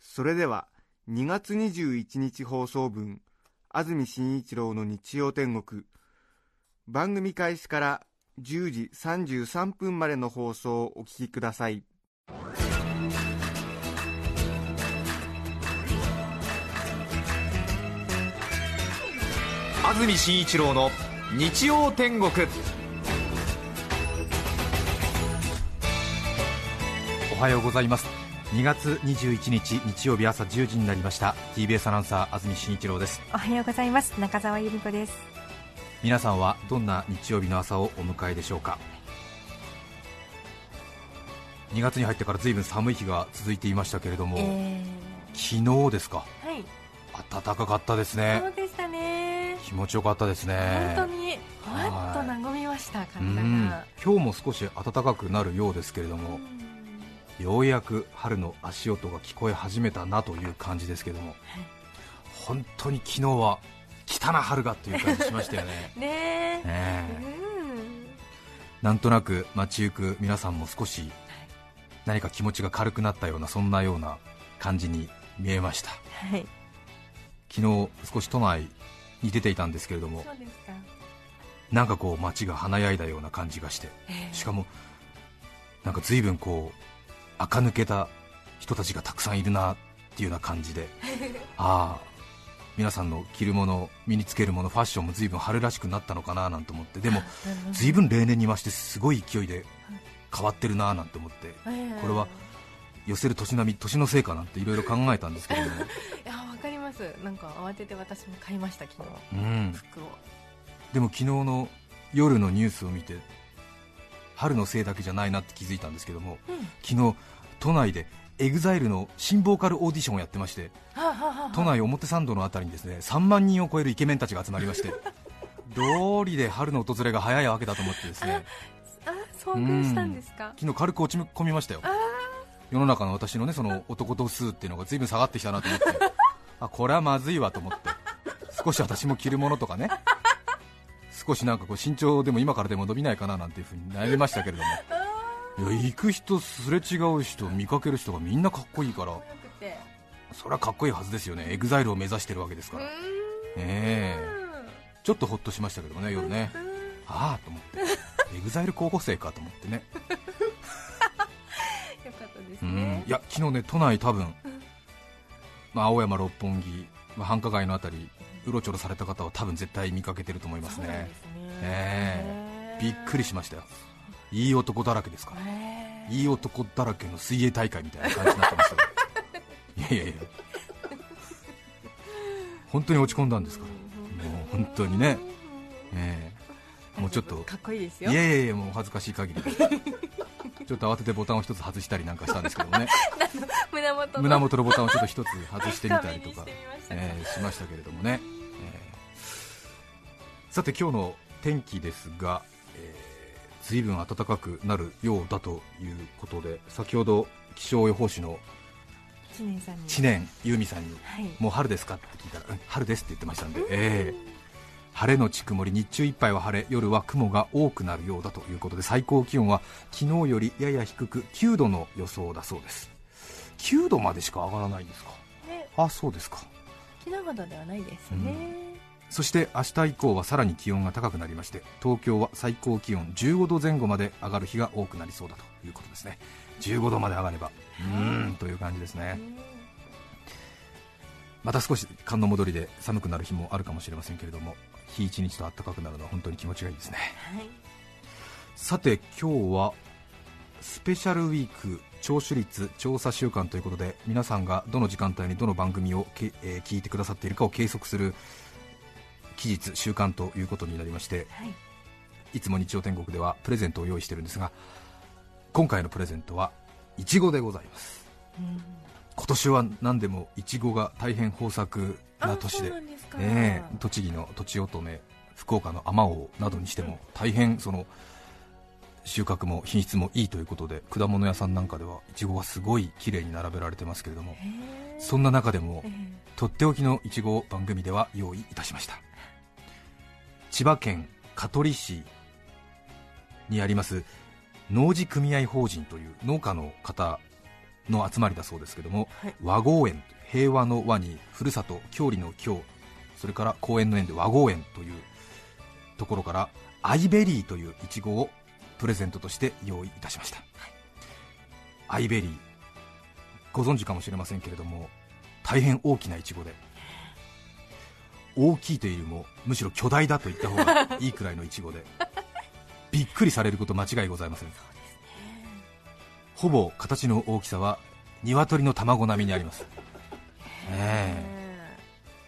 それでは2月21日放送分安住紳一郎の日曜天国。番組開始から10時33分までの放送をお聞きください。安住紳一郎の日曜天国。おはようございます。2月21日日曜日朝10時になりました。TBS アナウンサー安住紳一郎です。おはようございます。中澤由美子です。皆さんはどんな日曜日の朝をお迎えでしょうか？2月に入ってから随分寒い日が続いていましたけれども、え昨日ですか？ー、はい。暖かかったですね。そうでしたね。気持ちよかったですね。本当にふわっと和みましたう体ん。が今日も少し暖かくなるようですけれども、ようやく春の足音が聞こえ始めたなという感じですけども、本当に昨日は来たな春がという感じしましたよね。ねなんとなく街行く皆さんも少し何か気持ちが軽くなったようなそんなような感じに見えました。はい。昨日少し都内に出ていたんですけれどもなんかこう街が華やいだような感じがして。えーしかもなんか随分こう垢抜けた人たちがたくさんいるなっていうような感じで。ああ皆さんの着るもの身につけるものファッションも随分春らしくなったのかななんて思って。でも随分例年に増してすごい勢いで変わってるななんて思って。えーこれは寄せる年波年のせいかなんていろいろ考えたんですけれども。いやわかります。なんか慌てて私も買いました昨日。うん。服を。でも昨日の夜のニュースを見て春のせいだけじゃないなって気づいたんですけどもうん。昨日都内で EXILE の新ボーカルオーディションをやってましてはあはあはあ都内表参道のあたりにですね3万人を超えるイケメンたちが集まりまして 道理で春の訪れが早いわけだと思ってですね。あ遭遇したんですか？昨日軽く落ち込みましたよ。世の中の私のねその男度数っていうのが随分下がってきたなと思って。あこれはまずいわと思って。少し私も着るものとかね少しなんかこう身長でも今からでも伸びないかななんていうふうに悩みましたけれども。いや行く人すれ違う人見かける人がみんなかっこいいから。それはかっこいいはずですよね。 EXILE を目指してるわけですから。ちょっとほっとしましたけどもね夜ね。ああと思って。エグザイル候補生かと思ってね。よかったですうん。ねいや昨日ね都内多分、まあ、青山六本木、まあ、繁華街のあたりうろちょろされた方は多分絶対見かけてると思いますね。ね。えびっくりしましたよ。いい男だらけですから。いい男だらけの水泳大会みたいな感じになってましたよ いやいやいや。本当に落ち込んだんですから。もう本当にね。ええ。もうちょっと。かっこいいですいよやいやいやもうお恥ずかしい限りでちょっと慌ててボタンを一つ外したりなんかしたんですけどもね。胸元の。胸元のボタンをちょっと一つ外してみたりとか。しえーしましたけれどもね、えーさて今日の天気ですが、えー、随分暖かくなるようだということで先ほど気象予報士の知念さんに。知念由美さんにはい。もう春ですかって聞いたら、うん春ですって言ってましたんで、えー晴れのち曇り日中いっぱいは晴れ夜は雲が多くなるようだということで最高気温は昨日よりやや低く9度の予想だそうです。9度までしか上がらないんですか？ね。あそうですか。昨日ほどではないですね、そして明日以降はさらに気温が高くなりまして東京は最高気温15度前後まで上がる日が多くなりそうだということですね。15度まで上がればうーんという感じですねまた少し寒の戻りで寒くなる日もあるかもしれませんけれども日一日と暖かくなるのは本当に気持ちがいいですね。はい。さて今日はスペシャルウィーク聴取率調査週間ということで皆さんがどの時間帯にどの番組をけ、えー聞いてくださっているかを計測する期日週間ということになりましてはい。いつも日曜天国ではプレゼントを用意しているんですが今回のプレゼントはいちごでございます。うん今年は何でもいちごが大変豊作な年で栃木のとちおとめ福岡のあまおうなどにしても大変その収穫も品質もいいということで果物屋さんなんかではいちごがすごい綺麗に並べられてますけれどもそんな中でもええ。とっておきのいちごを番組では用意いたしました。千葉県香取市にあります農事組合法人という農家の方の集まりだそうですけども、はい。和合園平和の和にふるさと郷里の郷それから公園の園で和合園というところからアイベリーといういちごをプレゼントとして用意いたしました、アイベリーご存知かもしれませんけれども大変大きないちごで。大きいというよりもむしろ巨大だと言った方がいいくらいのいちごで。びっくりされること間違いございませんほぼ形の大きさは鶏の卵並みにあります。え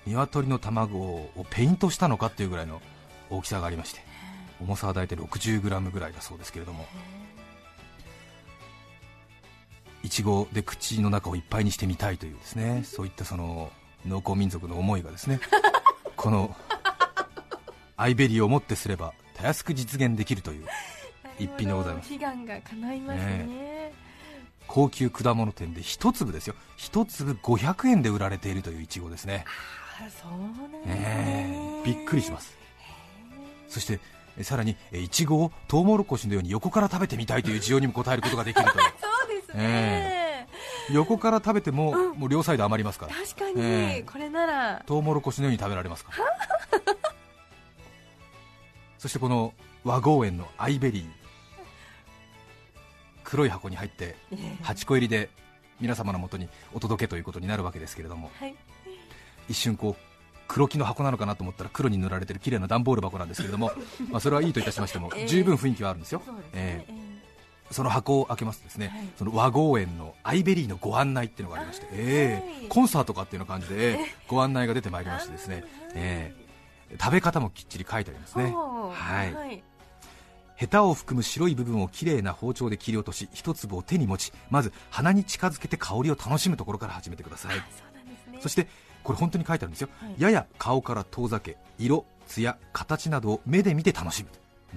え鶏の卵をペイントしたのかっていうぐらいの大きさがありまして重さは大体 60g ぐらいだそうですけれども。いちごで口の中をいっぱいにしてみたいというですねそういったその農耕民族の思いがですね このアイベリーをもってすればたやすく実現できるという一品でございます。悲願が叶いますね高級果物店で一粒ですよ。一粒500円で売られているといういちごですね。あそうなんね。えびっくりします。そしてえさらにえいちごをトウモロコシのように横から食べてみたいという需要にも応えることができると。そうですね、横から食べても,、うん。もう両サイド余りますから。確かに、ええ。これなら。トウモロコシのように食べられますか？ら そしてこの和合園のアイベリー黒い箱に入って8個入りで皆様のもとにお届けということになるわけですけれどもはい。一瞬こう黒木の箱なのかなと思ったら黒に塗られてる綺麗な段ボール箱なんですけれども まあそれはいいといたしましてもええ。十分雰囲気はあるんですよ、ええ。えその箱を開けますとですね、はい。その和合園のアイベリーのご案内っていうのがありまして、ええ。はい。コンサートかっていうような感じで、ご案内が出てまいりましてですね、ええ。食べ方もきっちり書いてありますえねはい。はいヘタを含む白い部分をきれいな包丁で切り落とし一粒を手に持ちまず鼻に近づけて香りを楽しむところから始めてください。ね。そしてこれ本当に書いてあるんですよ、はい。やや顔から遠ざけ色艶形などを目で見て楽しむ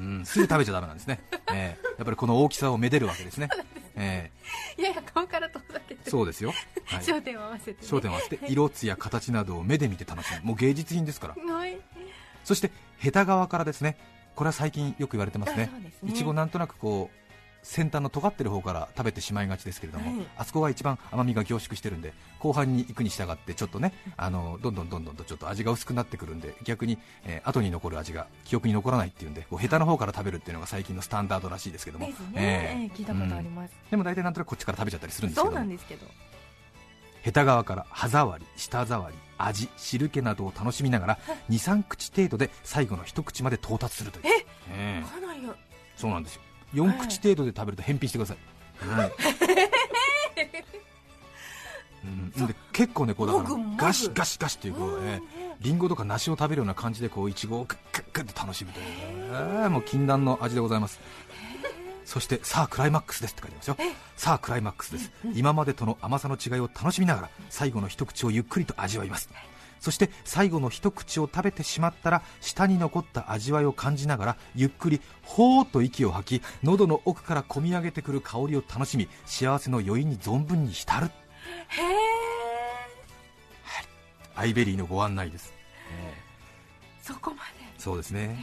うんすぐ食べちゃダメなんですね、ええ。やっぱりこの大きさをめでるわけですね、えいやいや顔から遠ざけえて。そうですよ、はい、焦点を合わせて、ね、焦点を合わせて色艶形などを目で見て楽しむ。もう芸術品ですから。はい。そしてヘタ側からですねこれは最近よく言われてますね。いちごなんとなくこう先端の尖ってる方から食べてしまいがちですけれども、はい。あそこが一番甘みが凝縮してるんで後半に行くに従ってちょっとねあのどんどんどんどんとちょっと味が薄くなってくるんで逆に、えー後に残る味が記憶に残らないっていうんでこうヘタの方から食べるっていうのが最近のスタンダードらしいですけども。ええええ聞いたことあります、でも大体なんとなくこっちから食べちゃったりするんですけそうどもなんですけどヘタ側から歯触り舌触り味汁気などを楽しみながら23口程度で最後の一口まで到達するという。ええかなりよ。そうなんですよ。4口程度で食べると返品してください、はい。うん、で結構ねこうだからガシガシガシっていうこう、ねうんリンゴとか梨を食べるような感じでこういちごをクックックッと楽しむという、ええもう禁断の味でございますそしてさあクライマックスですって書いてますよ。さあクライマックスです。今までとの甘さの違いを楽しみながら最後の一口をゆっくりと味わいます。そして最後の一口を食べてしまったら下に残った味わいを感じながらゆっくりほーっと息を吐き喉の奥から込み上げてくる香りを楽しみ幸せの余韻に存分に浸る。へえアイベリーのご案内です、えそこまーそうですね。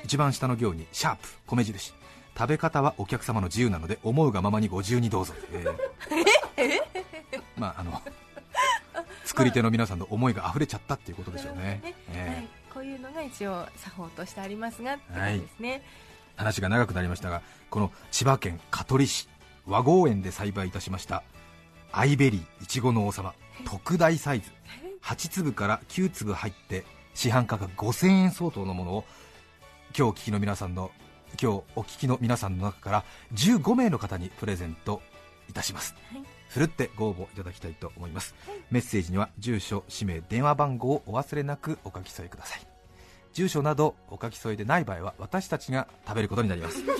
で一番下の行にシャープ米印食べ方はお客様の自由なので思うがままにご自由にどうぞ、えー。まああの作り手の皆さんの思いが溢れちゃったっていうことでしょうね、えー。はい、こういうのが一応作法としてありますがってことですね、話が長くなりましたがこの千葉県香取市和合園で栽培いたしましたアイベリーいちごの王様特大サイズ。8粒から9粒入って市販価格5000円相当のものを今日お聞きの皆さんの今日お聞きの皆さんの中から15名の方にプレゼントいたします、はい。ふるってご応募いただきたいと思います、メッセージには住所氏名電話番号をお忘れなくお書き添えください。住所などお書き添えでない場合は私たちが食べることになります。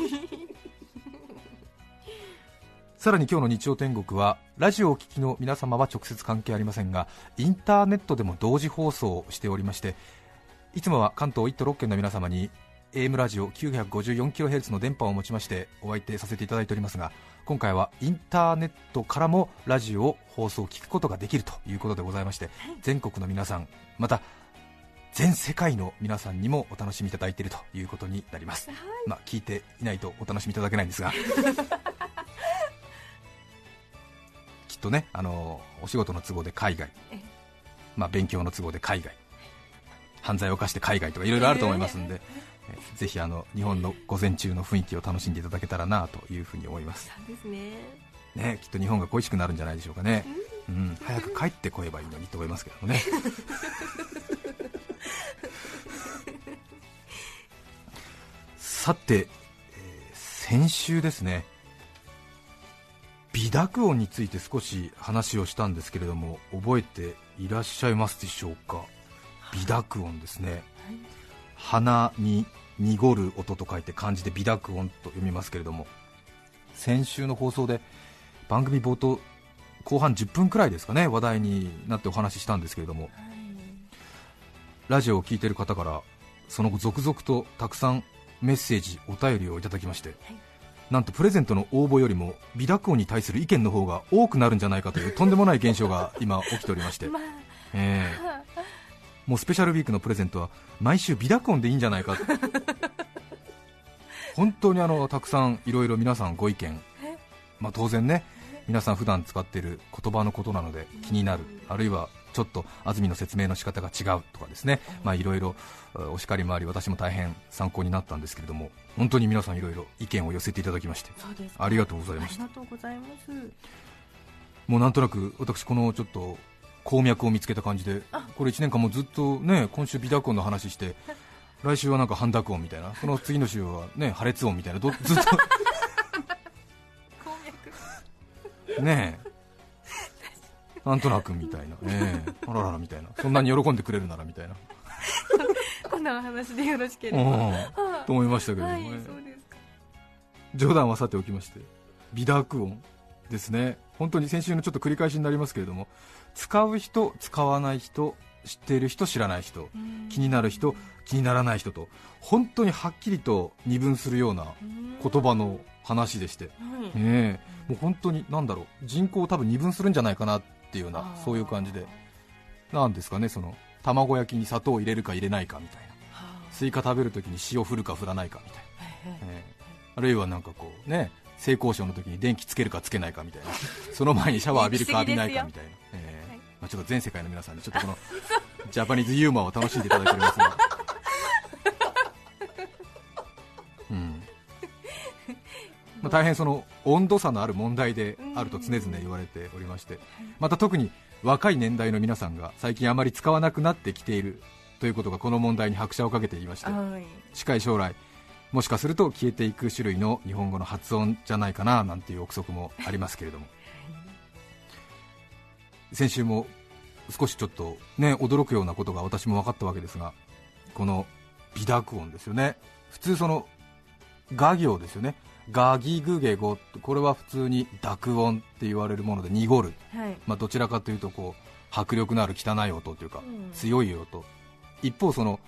さらに今日の日曜天国はラジオをお聞きの皆様は直接関係ありませんがインターネットでも同時放送をしておりましていつもは関東1都6県の皆様に AM ラジオ 954kHz の電波を持ちましてお相手させていただいておりますが今回はインターネットからもラジオを放送を聞くことができるということでございまして全国の皆さんまた全世界の皆さんにもお楽しみいただいているということになります、まあ、聞いていないとお楽しみいただけないんですが。きっとねあのお仕事の都合で海外。ええ、まあ、勉強の都合で海外。犯罪を犯して海外とかいろいろあると思いますんで、えぜひあの日本の午前中の雰囲気を楽しんでいただけたらなというふうに思います。そうですね。ね、きっと日本が恋しくなるんじゃないでしょうかね、うん、早く帰ってこえばいいのにと思いますけどね。さて、えー先週ですね、微濁音について少し話をしたんですけれども、覚えていらっしゃいますでしょうか、微濁音ですね、鼻に濁る音と書いて漢字で微濁音と読みますけれども、先週の放送で番組冒頭後半10分くらいですかね話題になってお話ししたんですけれどもラジオを聞いている方からその後続々とたくさんメッセージお便りをいただきまして、なんとプレゼントの応募よりも微濁音に対する意見の方が多くなるんじゃないかという とんでもない現象が今起きておりまして、まあ。ええ。もうスペシャルウィークのプレゼントは毎週微濁音でいいんじゃないか。と本当にあのたくさんいろいろ皆さんご意見、まあ、当然ね皆さん普段使っている言葉のことなので気になる。あるいはちょっと安住の説明の仕方が違うとかですね。まあいろいろお叱りもあり私も大変参考になったんですけれども本当に皆さんいろいろ意見を寄せていただきましてありがとうございましたもうなんとなく私このちょっと鉱脈を見つけた感じでこれ1年間もずっとね今週微濁音の話して 来週はなんか半濁音みたいな。その次の週はね破裂音みたいな。どずっと。ねえ。なんとなくみたいな、ねえ、あらららみたいな、そんなに喜んでくれるならみたいな、こんなお話でよろしければ。と思いましたけれどもはいね、そうですか。冗談はさておきまして、微濁音ですね、本当に先週のちょっと繰り返しになりますけれども、使う人、使わない人、知っている人、知らない人、気になる人、気にならない人と、本当にはっきりと二分するような言葉の話でして。はい。ねえもう本当に何だろう人口を多分二分するんじゃないかなっていうようなそういう感じでなんですかねその卵焼きに砂糖を入れるか入れないかみたいな。はあ。スイカ食べるときに塩振るか振らないかみたいな、ええ。あるいはなんかこうね性交渉の時に電気つけるかつけないかみたいな。その前にシャワー浴びるか浴びないかみたいな、まあ、ちょっと全世界の皆さんにちょっとこのジャパニーズユーモアを楽しんでいただいておりますが、うん。まあ、大変その温度差のある問題であると常々言われておりまして、また特に若い年代の皆さんが最近あまり使わなくなってきているということがこの問題に拍車をかけていまして、はい。近い将来、もしかすると消えていく種類の日本語の発音じゃないかななんていう憶測もありますけれども、先週も少しちょっとね驚くようなことが私も分かったわけですが、この微濁音ですよね、普通その画行ですよね、ガギグゲゴ、これは普通に濁音って言われるもので濁る、はい。まあ、どちらかというとこう迫力のある汚い音というか、うん。強い音。一方その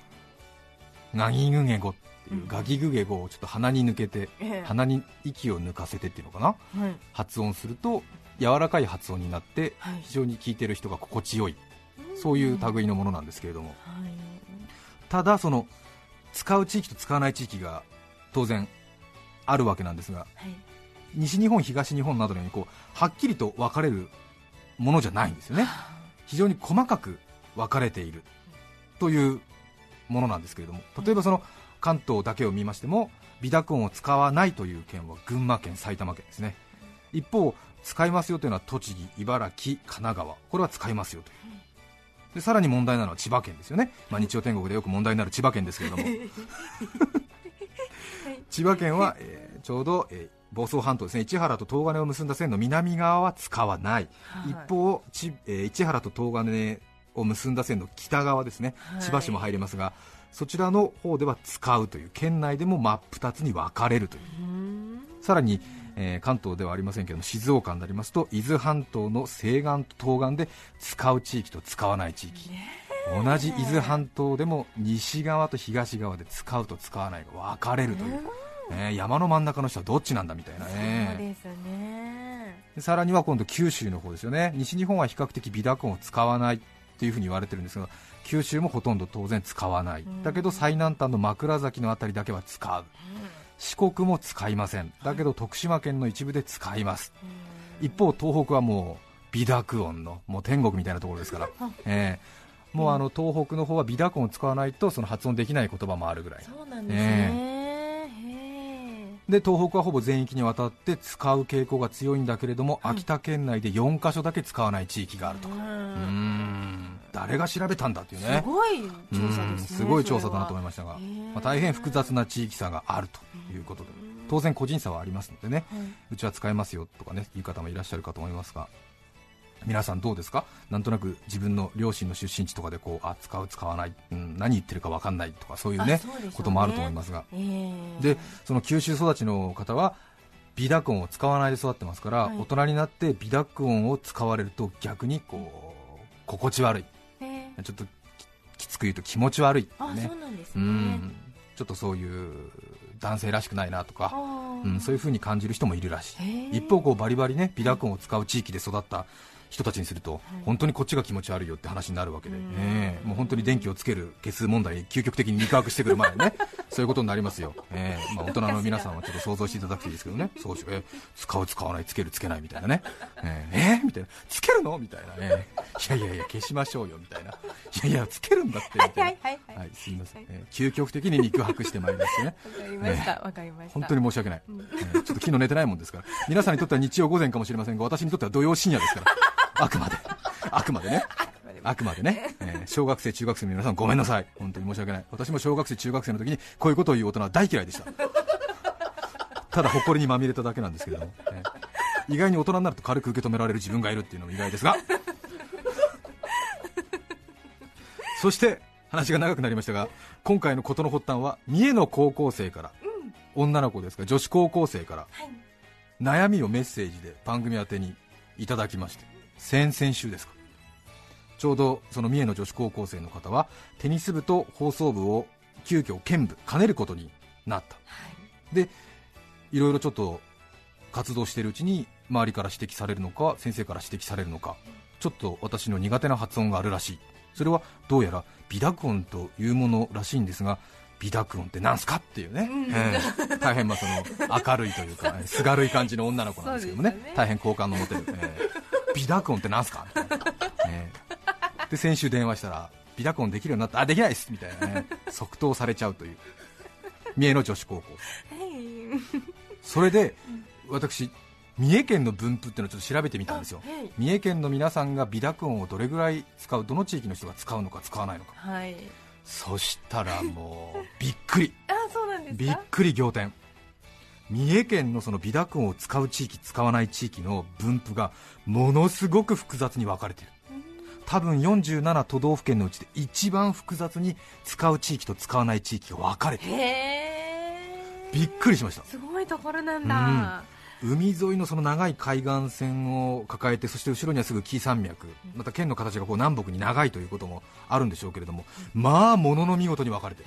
ガギグゲゴっていう、うん。ガギグゲゴをちょっと鼻に抜けてええ。鼻に息を抜かせてっていうのかな？はい。発音すると柔らかい発音になってはい。非常に聞いてる人が心地よい。そういう類のものなんですけれども。はい。ただその使う地域と使わない地域が当然あるわけなんですがはい。西日本東日本などのようにこうはっきりと分かれるものじゃないんですよね。非常に細かく分かれている。というものなんですけれども。例えばその関東だけを見ましても微濁音を使わないという県は群馬県埼玉県ですね。一方使いますよというのは栃木茨城神奈川。これは使いますよという。でさらに問題なのは千葉県ですよね、まあ、日曜天国でよく問題になる千葉県ですけれども。千葉県は、えーちょうど、えー房総半島ですね。市原と東金を結んだ線の南側は使わない、はい。一方、ちえー市原と東金を結んだ線の北側ですね、はい。千葉市も入りますがそちらの方では使うという。県内でも真っ二つに分かれるという。うさらにえー関東ではありませんけども静岡になりますと伊豆半島の西岸と東岸で使う地域と使わない地域、同じ伊豆半島でも西側と東側で使うと使わないが分かれるという、え。ー山の真ん中の人はどっちなんだみたいなそうねですね。でさらには今度九州の方ですよね。西日本は比較的微濁音を使わないっていうふうに言われてるんですが九州もほとんど当然使わない。だけど最南端の枕崎のあたりだけは使う四国も使いません。だけど徳島県の一部で使います。一方東北はもう微濁音のもう天国みたいなところですから、えーもうあの東北の方は微濁音を使わないとその発音できない言葉もあるぐらい。そうなんですね、へで東北はほぼ全域にわたって使う傾向が強いんだけれども、秋田県内で4カ所だけ使わない地域があると。ーうん誰が調べたんだっていうすねごい調査ですうんねすごい調査だなと思いまましたが、まあ、大変複雑な地域差があるということで。当然個人差はありますのでね、うちは使えますよとかね言う方もいらっしゃるかと思いますが。皆さんどうですか？なんとなく自分の両親の出身地とかでこうあ使う使わない、うん、何言ってるか分かんないとかそういうねね。こともあると思いますが。えー。でその九州育ちの方は微濁音を使わないで育ってますから、はい。大人になって微濁音を使われると逆にこう心地悪い。えーちょっとききつく言うと気持ち悪いね。そうなんちょっとそういう男性らしくないなとか、うん、そういう風に感じる人もいるらしへいー。一方こうバリバリね微濁音を使う地域で育った人たちにすると、本当にこっちが気持ち悪いよって話になるわけで、もう本当に電気をつける消す問題に究極的に肉薄してくる前にねそういうことになりますよ、ええ。まあ、大人の皆さんはちょっと想像していただくといいですけどね。そうしええ。使う使わないつけるつけないみたいなね。ええ。ええ？みたいな。つけるの？みたいな。ねいやいやいや消しましょうよ。みたいな。いやいやつけるんだってみたいな。はいはいはいはい、すみません、えー究極的に肉薄してまいりましてね、わかりました。わかりました。本当に申し訳ない、えーちょっと昨日寝てないもんですから、皆さんにとっては日曜午前かもしれませんが、私にとっては土曜深夜ですから、あくまで、あくまでね、あくまでね、えー小学生、中学生の皆さん、ごめんなさい、本当に申し訳ない、私も小学生、中学生の時にこういうことを言う大人は大嫌いでした、ただ誇りにまみれただけなんですけれども、えー意外に大人になると軽く受け止められる自分がいるっていうのも意外ですが。そして話が長くなりましたが今回の事の発端は三重の高校生から、女の子ですが女子高校生から、悩みをメッセージで番組宛てにいただきまして先々週ですかちょうどその三重の女子高校生の方はテニス部と放送部を急遽兼部兼ねることになった、でいろいろちょっと活動しているうちに周りから指摘されるのか先生から指摘されるのかちょっと私の苦手な発音があるらしい。それはどうやら微濁音というものらしいんですが微濁音ってなんすかっていうね、ええ。大変まあその明るいというか すがるい感じの女の子なんですけどもね。ね。大変好感の持てる、ええ微濁音ってなんすか？みたいな、ええで先週電話したら微濁音できるようになった。あできないです。みたいなね。即答されちゃうという。三重の女子高校。それで私三重県の分布っていうのをちょっと調べてみたんですよ。はい。三重県の皆さんが微濁音をどれぐらい使うどの地域の人が使うのか使わないのか。はい。そしたらもうびっくり。あそうなんですか？びっくり仰天三重県のその微濁音を使う地域使わない地域の分布がものすごく複雑に分かれている。多分47都道府県のうちで一番複雑に使う地域と使わない地域が分かれている。びっくりしました。すごいところなんだ、海沿いのその長い海岸線を抱えてそして後ろにはすぐ紀伊山脈。また県の形がこう南北に長いということもあるんでしょうけれども。まあものの見事に分かれて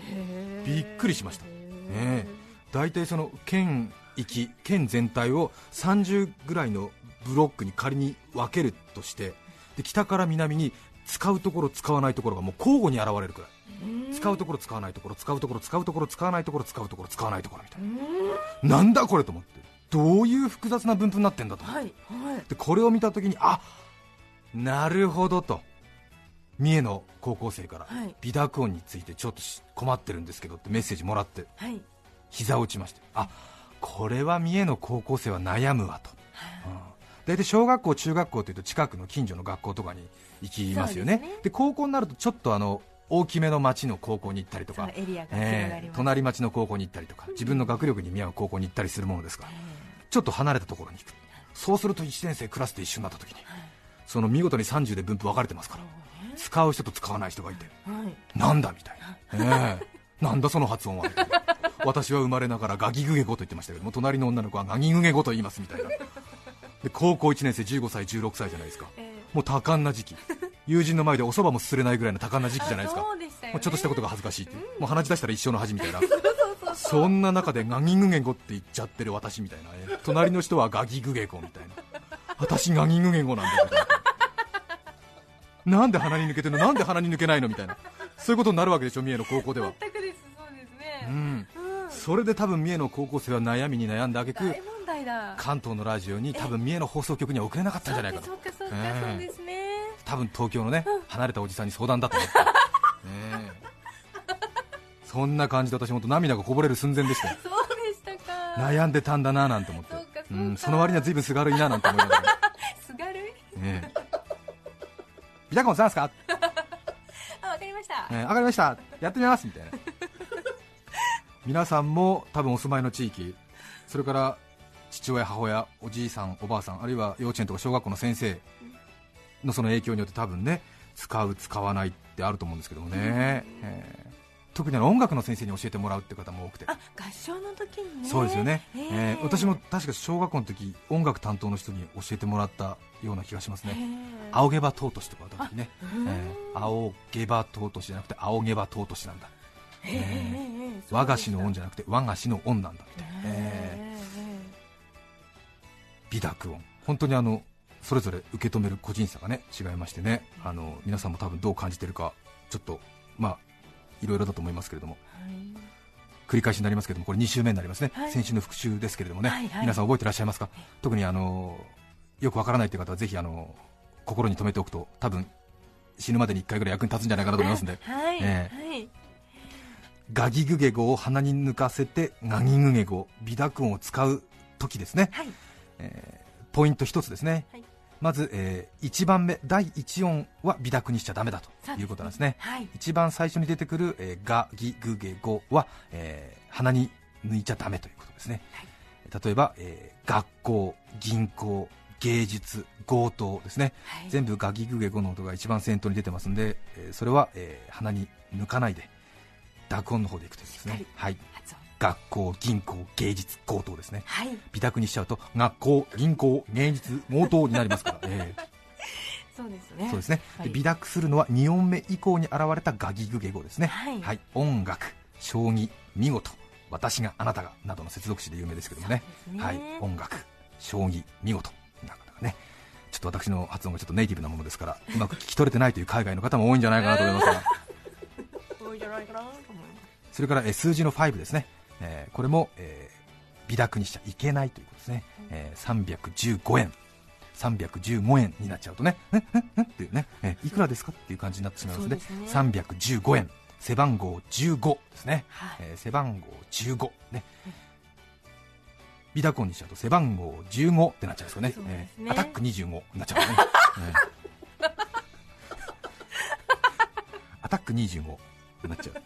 びっくりしました。え大体その県域県全体を30ぐらいのブロックに仮に分けるとしてで北から南に使うところ使わないところがもう交互に現れるくらい。使うところ使わないところ使うところ使うところ使わないところ使うところ使わないところみたいな。なんだこれと思って。どういう複雑な分布になってんだと思って。はいはい。でこれを見たときにあなるほどと。三重の高校生からはい。微濁音についてちょっとし困ってるんですけどってメッセージもらって。はい膝を打ちまして。あこれは三重の高校生は悩むわと、うん。大体小学校中学校というと近くの近所の学校とかに行きますよね。ですね。で高校になるとちょっとあの大きめの町の高校に行ったりとか。えー隣町の高校に行ったりとか自分の学力に見合う高校に行ったりするものですから。ちょっと離れたところに行く。そうすると1年生クラスで一緒になった時にその見事に30で分布分かれてますから。使う人と使わない人がいて。はい。なんだみたいな、ええなんだその発音はみたいな。私は生まれながらガギグゲ語と言ってましたけども隣の女の子はガギグゲ語と言いますみたいな。で高校1年生15歳16歳じゃないですか。えもう多感な時期。友人の前でおそばもすすれないぐらいの多感な時期じゃないですか。ね。もうちょっとしたことが恥ずかしいっていう、もう鼻血出したら一生の恥みたいな。そんな中でガギグゲ語って言っちゃってる私みたいな、ね、隣の人はガギグゲ語みたいな。私ガギグゲ語なんだみたいな。なんで鼻に抜けてるの？なんで鼻に抜けないの？みたいなそういうことになるわけでしょ三重の高校では。全くです。そうですね。うん。うん。それで多分三重の高校生は悩みに悩んだ挙句大問題だ。関東のラジオに多分三重の放送局には送れなかったんじゃないかと。そうかそうかええ。そうですね。多分東京のね離れたおじさんに相談だと思って、ねえ。そんな感じで私本当涙がこぼれる寸前でしたよ そうでしたか。悩んでたんだななんて思って。そうん、その割には随分すがるいななんて思いながら、すがるい？ねえ。ビタコンさんですか、えー、上がりました。やってみます。みたいな。皆さんも多分お住まいの地域それから父親母親おじいさんおばあさんあるいは幼稚園とか小学校の先生のその影響によって多分ね使う使わないってあると思うんですけどもね、えー特に音楽の先生に教えてもらうって方も多くて。あ合唱の時にね。そうですよね、えええー私も確か小学校の時音楽担当の人に教えてもらったような気がしますね、え青毛羽尊しとか歌う時ね、うん。えー青毛羽尊しじゃなくて青毛羽尊しなんだ。ええええええ和菓子の音じじゃなくて和菓子の音なんだみたいな、えー。美濁音。本当にあのそれぞれ受け止める個人差がね違いましてね。あの皆さんも多分どう感じてるかちょっとまあいろいろだと思いますけれども。繰り返しになりますけれどもこれ2週目になりますね、はい。先週の復習ですけれどもね、はいはい。皆さん覚えてらっしゃいますか？特にあのよくわからないという方はぜひあの心に留めておくと多分死ぬまでに1回ぐらい役に立つんじゃないかなと思いますんで。はい、えはい。ガギグゲ語を鼻に抜かせてガギグゲ語美濁音を使う時ですね、はい。えーポイント一つですね、はいまず、え1番目第1音は美濁にしちゃダメだということなんですね。はい。一番最初に出てくる、えーガギグゲ語は、えー鼻に抜いちゃダメということですね、例えば、えー学校銀行芸術強盗ですね。はい。全部ガギグゲ語の音が一番先頭に出てますんで、えーそれは、えー鼻に抜かないで濁音の方でいくということですね。はい学校銀行芸術強盗ですね。はい。美濁にしちゃうと学校銀行芸術強盗になりますから、え そうですね。ーそうですね、はい。で美濁するのは2音目以降に現れたガギグゲ語ですね。はい。音楽将棋見事。私があなたがなどの接続詞で有名ですけどもね。ね。はい、音楽、将棋、見事。なかなかね、ちょっと私の発音がちょっとネイティブなものですから、うまく聞き取れてないという海外の方も多いんじゃないかなと思いますが、多いんじゃないかなと思います。それからえー数字の5ですね、えーこれも、えー美濁にしちゃいけないということですね、えー315円。315円になっちゃうとね、んんんっていうね、えーいくらですかっていう感じになってしまいますね、そうです315円、背番号15ですね、はい。えー背番号15ね、ビダコンにしちゃうと背番号15ってなっちゃうんですよね。ね。えーアタック25になっちゃうね、えー。アタック25 ってなっちゃう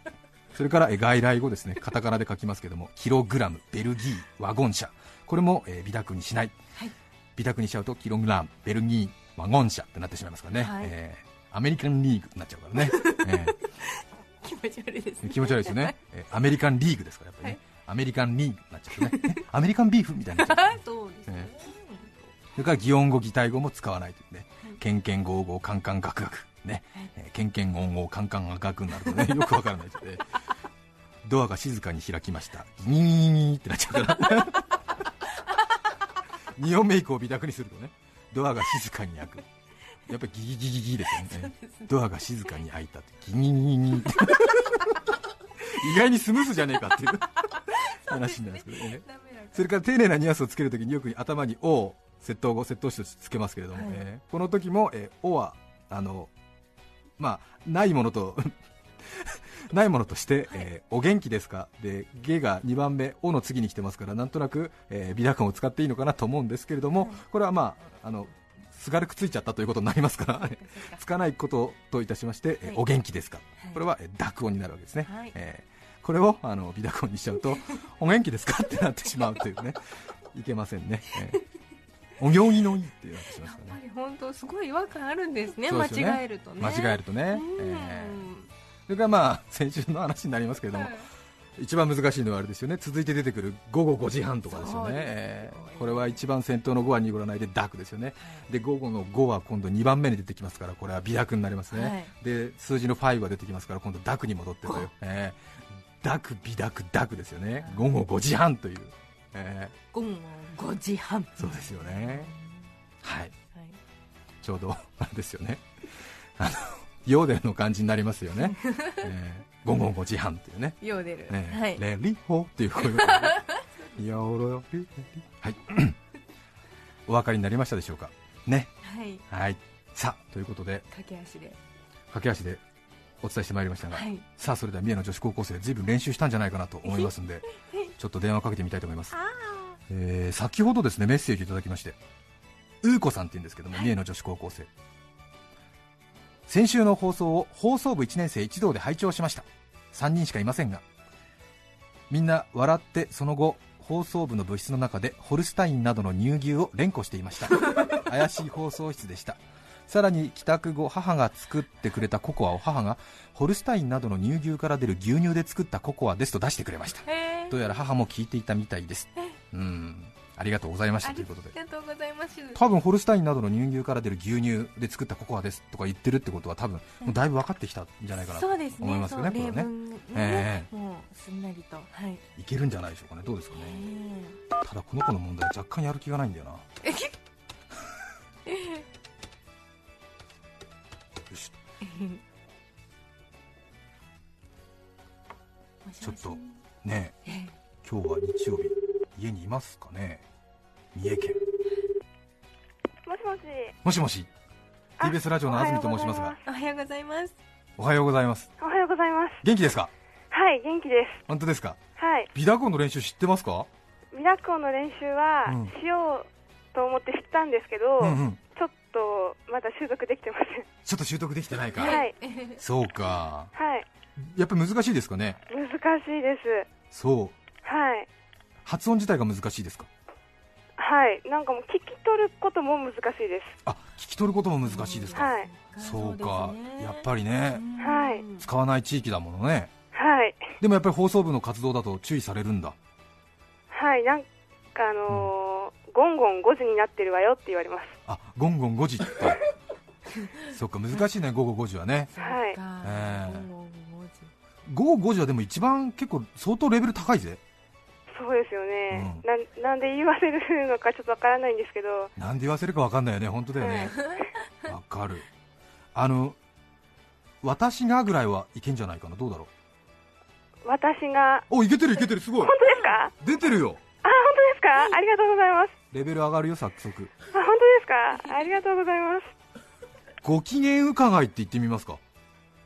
それからえー外来語ですね。カタカナで書きますけどもキログラムベルギーワゴン車。これも、えー、美濁にしない、はい。美濁にしちゃうとキログラムベルギーワゴン車ってなってしまいますからね、はい。えーアメリカンリーグになっちゃうからね、えー。気持ち悪いですね。気持ち悪いですよね、えーアメリカンリーグですからやっぱりね、はい。アメリカンリーグになっちゃうとね。えアメリカンビーフみたいにな そうですね。えそれから擬音語擬態語も使わないというね。はい。ケンケンゴーゴーカンカンガクガクね、はい。えーケンケンゴンゴーカンカンガクガクになるとねよくわからないですね。ドアが静かに開きました。ギーってなっちゃうから。2音目以降美濁にするとねドアが静かに開く。やっぱりギギギギギですよね。ドアが静かに開いたってギギギギギって。意外にスムースじゃねえかっていう。話になるんですけどね。それから丁寧なニュアンスをつけるときによく頭に「お」を窃盗語、窃盗詞としてつけますけれども、はい。えーこの時も「えーお」はあの、まあ、ないものと ないものとして、えーお元気ですか？で「げ」が2番目「お」の次に来てますからなんとなく、えー、美濁音を使っていいのかなと思うんですけれども、はい。これはまああのすがるくついちゃったということになりますから つかないことといたしまして、えお元気ですか、はい。これは、えー濁音になるわけですね、はい。えーこれをあの美濁音にしちゃうと お元気ですか？ってなってしまうというねいけませんね、えーお行儀のいいってなってしますからねぱり本当すごい違和感あるんですね間違えるとね。間違えるとね、うん。えーそれからまあ先週の話になりますけれども、一番難しいのはあれですよね。続いて出てくる午後5時半とかですよね。えーこれは一番先頭の5は濁らないでダークですよね。で午後の5は今度2番目に出てきますからこれは美濁になりますね、はい。で数字の5が出てきますから今度ダクに戻ってという、えー、ダク美濁ダクですよね。午後5時半という、え午後5時半。ーそうですよね。はい。はい。ちょうどあれですよね。あのヨーデルの感じになりますよね、えー、午後5時半っていうね。ヨーデルねはい。レリホっていう声が、ね、ヨロヨリリはい。お分かりになりましたでしょうか？ね。はい。はい。さあということで。駆け足で。駆け足でお伝えしてまいりましたが、はい。さあそれでは三重の女子高校生ずいぶん練習したんじゃないかなと思いますんで ちょっと電話かけてみたいと思います、えー先ほどですねメッセージいただきましてうーこさんって言うんですけども三重の女子高校生。先週の放送を放送部1年生一同で拝聴しました。3人しかいませんがみんな笑ってその後放送部の部室の中でホルスタインなどの乳牛を連呼していました。怪しい放送室でしたさらに帰宅後母が作ってくれたココアを母がホルスタインなどの乳牛から出る牛乳で作ったココアですと出してくれました。へどうやら母も聞いていたみたいです。うん。ありがとうございましたということで。がとうございます。多分ホルスタインなどの乳牛から出る牛乳で作ったココアですとか言ってるってことは多分もうだいぶ分かってきたんじゃないかな。と思いますよねそうこれねねえもうすんなりと。はい。いけるんじゃないでしょうかね。どうですかね。え。ただこの子の問題若干やる気がないんだよな。よしもしもしちょっとね今日は日曜日家にいますかね？三重県。もしもし。もしもしあ TBS ラジオの安住と申しますが。おはようございます。おはようございます。おはようございます。元気ですか？はい、元気です。本当ですか？はい。ビダコンの練習知ってますか？ミラコンの練習はうん。しようと思って知ったんですけど、うんうんとまだ習得できてません。ちょっと習得できてないか、はい。そうかはい。やっぱり難しいですかね？難しいです。そうはい。発音自体が難しいですか？はい。なんかもう聞き取ることも難しいです。あ聞き取ることも難しいですか、はい。そうかねやっぱりねはい使わない地域だものねはい。でもやっぱり放送部の活動だと注意されるんだはい。なんかあのーゴンゴン5時になってるわよって言われます。あゴンゴン5時って。そっか難しいね午後5時はね。はい。ええ。午後5時午後5時はでも一番結構相当レベル高いぜ。そうですよね。なんなんで言わせるのかちょっとわからないんですけど、なんで言わせるか分かんないよね本当だよね。わかる。あの私がぐらいはいけんじゃないかなどうだろ私が、うおいけてるいけてるすごい。本当ですか？出てるよ。あ、本当ですか？ありがとうございます。レベル上がるよ早速。あ、本当ですか？ありがとうございます。ご機嫌伺いって言ってみますか。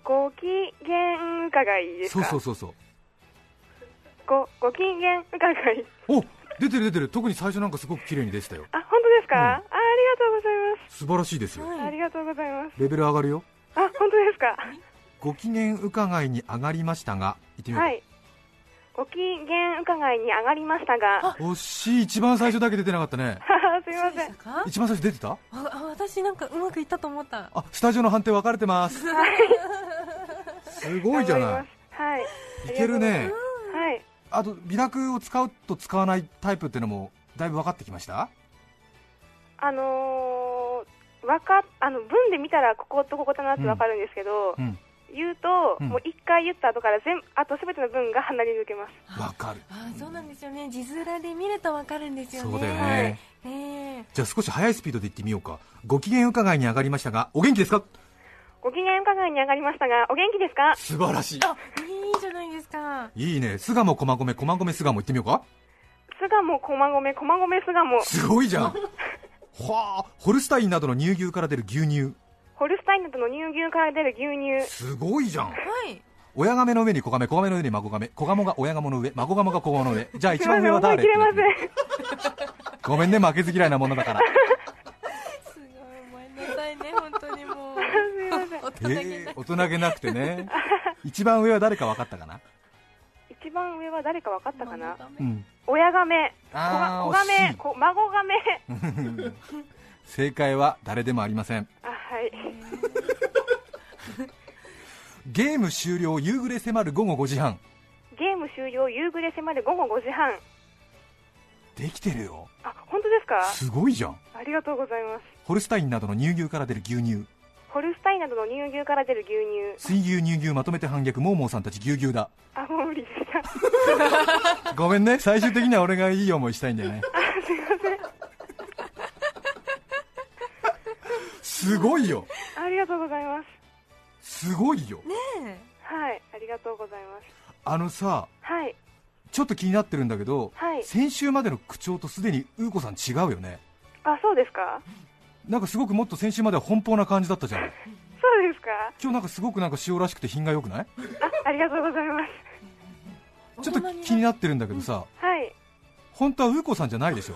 ご機嫌伺いですそうかそうそうそう。ご、ご機嫌伺い。お出てる出てる。特に最初なんかすごく綺麗に出てたよ。あ、本当ですか、うん。あ、ありがとうございます。素晴らしいですよ。ありがとうございます。レベル上がるよ。あ、本当ですか？ご機嫌伺いに上がりましたが言ってみようか、はい。ご機嫌伺いに上がりましたが、惜しい。一番最初だけ出てなかったね。すみません。か？一番最初出てた？ああ私なんかうまくいったと思った。あスタジオの判定分かれてます。すごいじゃな頑張ります。はい。いいけるね。はい。あと美濁を使うと使わないタイプっていうのもだいぶ分かってきました？あのー、わかっ、あの、文で見たらこことここだなってわかるんですけど、うん言うと、うん。もう一回言った後から全、あとすべての文が離れ抜けます。分かる。あそうなんですよね。字面で見るとわかるんですよね。そうだよね。ねえ。じゃあ少し速いスピードで言ってみようか。ご機嫌伺いに上がりましたがお元気ですか？ご機嫌伺いに上がりましたが、お元気ですか？素晴らしい。あいいじゃないですか。いいね。巣鴨駒込駒込巣鴨行ってみようか。巣鴨、駒込、駒込、巣鴨、すごいじゃん。はあ。ホルスタインなどの乳牛から出る牛乳ホルスタインなどの乳牛から出る牛乳、すごいじゃん。はい。親亀の上に子亀子亀の上に孫亀。子亀が親亀の上。孫亀が子亀の上。じゃあ一番上は誰？覚えきれません。ごめんね負けず嫌いなものだから。すごいごめんなさいね本当にもう。すいません。大人げえー、ない大人げなくてね。一番上は誰か分かったかな？一番上は誰か分かったかな？うん。親亀、子亀。孫亀。正解は誰でもありません。あ、はい。ゲーム終了夕暮れ迫る午後5時半。ゲーム務終了夕暮れ迫る午後5時半。できてるよ。あ本当ですか？すごいじゃん。ありがとうございます。ホルスタインなどの乳牛から出る牛乳。ホルスタインなどの乳牛から出る牛乳。水牛乳牛まとめて反逆モーモーさんたち牛牛だ。あもう無理でした。ごめんね。最終的には俺がいい思いしたいんだよね。すいませんすごいよ。ありがとうございます。すごいよ。ねはいありがとうございます。あのさはい。ちょっと気になってるんだけど、はい。先週までの口調とすでにうーこさん違うよね。あそうですか？なんかすごくもっと先週までは奔放な感じだったじゃないそうですか？今日なんかすごくなんか塩らしくて品が良くない？あありがとうございます。えちょっと気になってるんだけどさはい。本当はうーこさんじゃないでしょ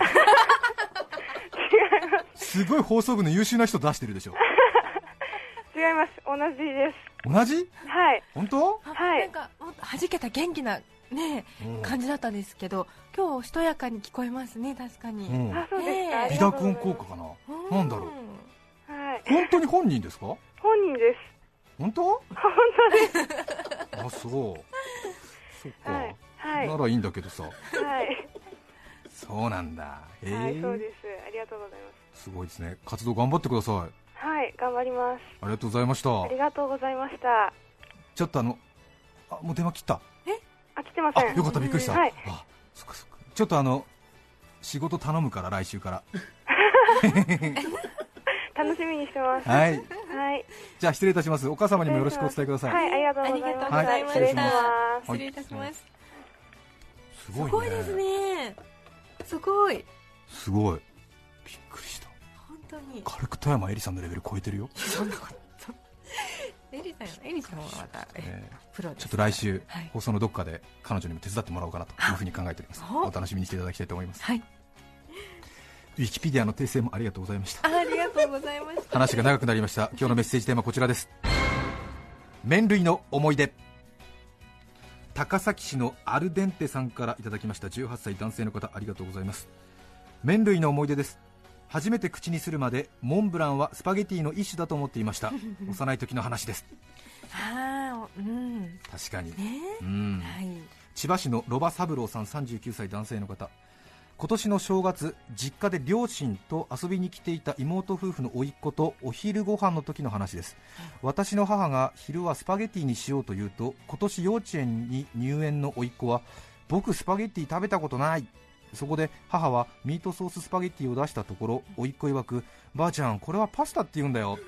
すすごい放送部の優秀な人出してるでしょ。違います。同じです。同じ？はい。本当、あはい。なんかもっと弾けた元気なね感じだったんですけど今日おしとやかに聞こえますね確かに、うん。あそうですか、ええ。あり美濁音効果かな？なんだろう？はい。本当に本人ですか？本人です。本当？本当です。あそう。そっか、はい。はい。ならいいんだけどさ。はい。そうなんだ。へえ。はいそうです。ありがとうございますすごいですね。活動頑張ってください。はい頑張ります。ありがとうございました。ありがとうございました。ちょっとあのあもう電話切った。あ来てません。あよかったびっくりした、はい。あそっかそっか。ちょっとあの仕事頼むから来週から。楽しみにしてます。はい。はい。じゃあ失礼いたします。お母様にもよろしくお伝えください、はいありがとうございます。ありがとうございました失礼します。失礼いたします、すごいね。すごいですね。すごい。すごい。びっくりした。本当に。軽く富山えりさんのレベル超えてるよ、そんなことエリさんエリさんはまたええープロですちょっと来週、はい。放送のどっかで彼女にも手伝ってもらおうかなというふうに考えておりますおお楽しみにしていただきたいと思います。はい。ウィキペディアの訂正もありがとうございました。ありがとうございました。話が長くなりました。今日のメッセージテーマはこちらです。麺類の思い出。高崎市のアルデンテさんからいただきました。18歳男性の方ありがとうございます。麺類の思い出です初めて口にするまでモンブランはスパゲティの一種だと思っていました。幼い時の話です。ああうん。確かに。ね。うん。はい。千葉市のロバ三郎さん39歳男性の方。今年の正月実家で両親と遊びに来ていた妹夫婦の甥っ子とお昼ご飯の時の話です、私の母が昼はスパゲティにしようと言うと今年幼稚園に入園の甥っ子は僕スパゲティ食べたことないそこで母はミートソーススパゲティを出したところ甥っ子曰くばあちゃんこれはパスタって言うんだよ。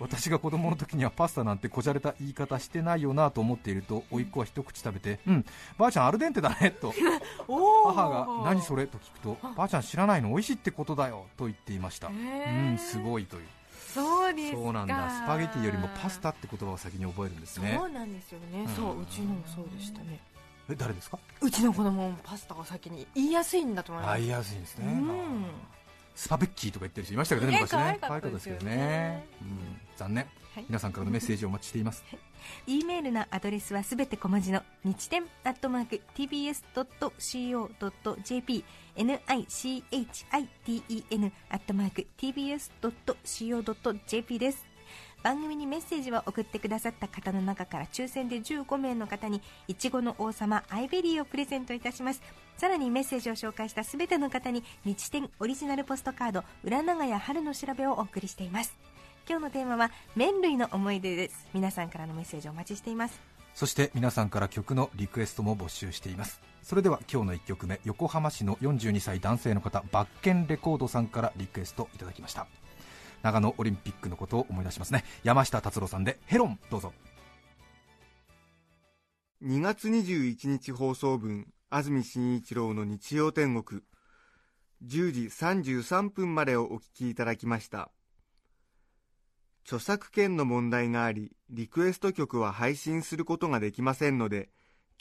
私が子供の時にはパスタなんてこじゃれた言い方してないよなと思っていると甥っ子は一口食べてうんばあちゃんアルデンテだねと。お母が何それと聞くとばあちゃん知らないの美味しいってことだよと言っていました。うんすごいという。そうですか。そうなんだ。スパゲティよりもパスタって言葉を先に覚えるんですね。そうなんですよね、うん。そううちのもそうでしたねえ誰ですか？うちの子供もパスタを先に言いやすいんだと思います。あ言いやすいですね、うん。スパベッキーとか言ってる人いましたけどねね昔ね。可愛かったですよね。ね、うん、残念、はい。皆さんからのメッセージをお待ちしています。e メールのアドレスはすべて小文字の日天アットマーク tbs.co.jp nichiten アットマーク tbs.co.jp です番組にメッセージを送ってくださった方の中から抽選で15名の方にいちごの王様アイベリーをプレゼントいたします。さらにメッセージを紹介したすべての方に日天オリジナルポストカード裏長屋春の調べをお送りしています。今日のテーマは麺類の思い出です。皆さんからのメッセージをお待ちしています。そして皆さんから曲のリクエストも募集しています。それでは今日の1曲目横浜市の42歳男性の方バッケンレコードさんからリクエストいただきました。長野オリンピックのことを思い出しますね。山下達郎さんでヘロンどうぞ。2月21日放送分安住紳一郎の日曜天国。10時33分までをお聞きいただきました。著作権の問題がありリクエスト曲は配信することができませんので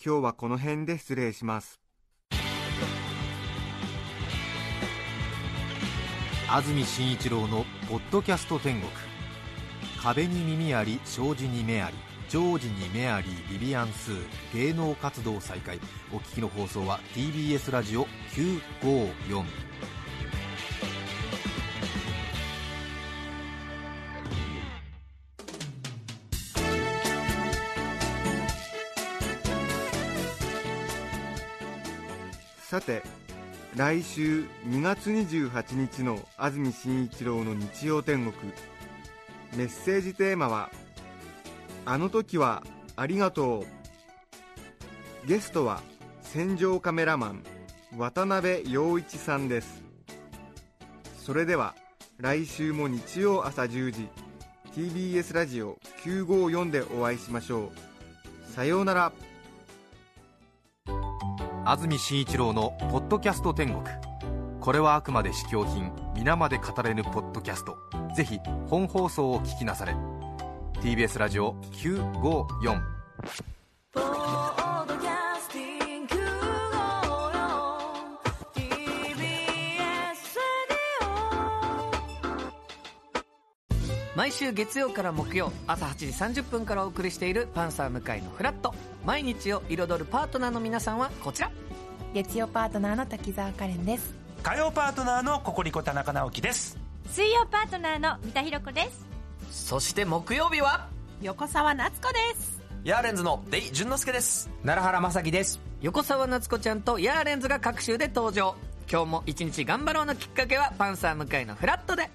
今日はこの辺で失礼します。安住紳一郎の「ポッドキャスト天国」壁に耳あり障子に目ありジョージに目ありビビアンスー芸能活動再開。お聞きの放送は TBS ラジオ954さて来週2月28日の安住紳一郎の日曜天国。メッセージテーマは「あの時はありがとう」ゲストは戦場カメラマン渡辺陽一さんです。それでは来週も日曜朝10時 TBS ラジオ954でお会いしましょう。さようなら。安住紳一郎の「ポッドキャスト天国」これはあくまで試供品皆まで語れぬポッドキャスト。ぜひ本放送を聞きなされ。TBS ラジオ954毎週月曜から木曜朝8時30分からお送りしている「パンサー向井のフラット」毎日を彩るパートナーの皆さんはこちら。月曜パートナーの滝沢カレンです。火曜パートナーのココリコ田中直樹です。水曜パートナーの三田寛子です。そして木曜日は？横澤夏子です。ヤーレンズのデイ淳之介です。奈良原正樹です。横澤夏子ちゃんとヤーレンズが各週で登場。今日も一日頑張ろうのきっかけは「パンサー向井のフラット」で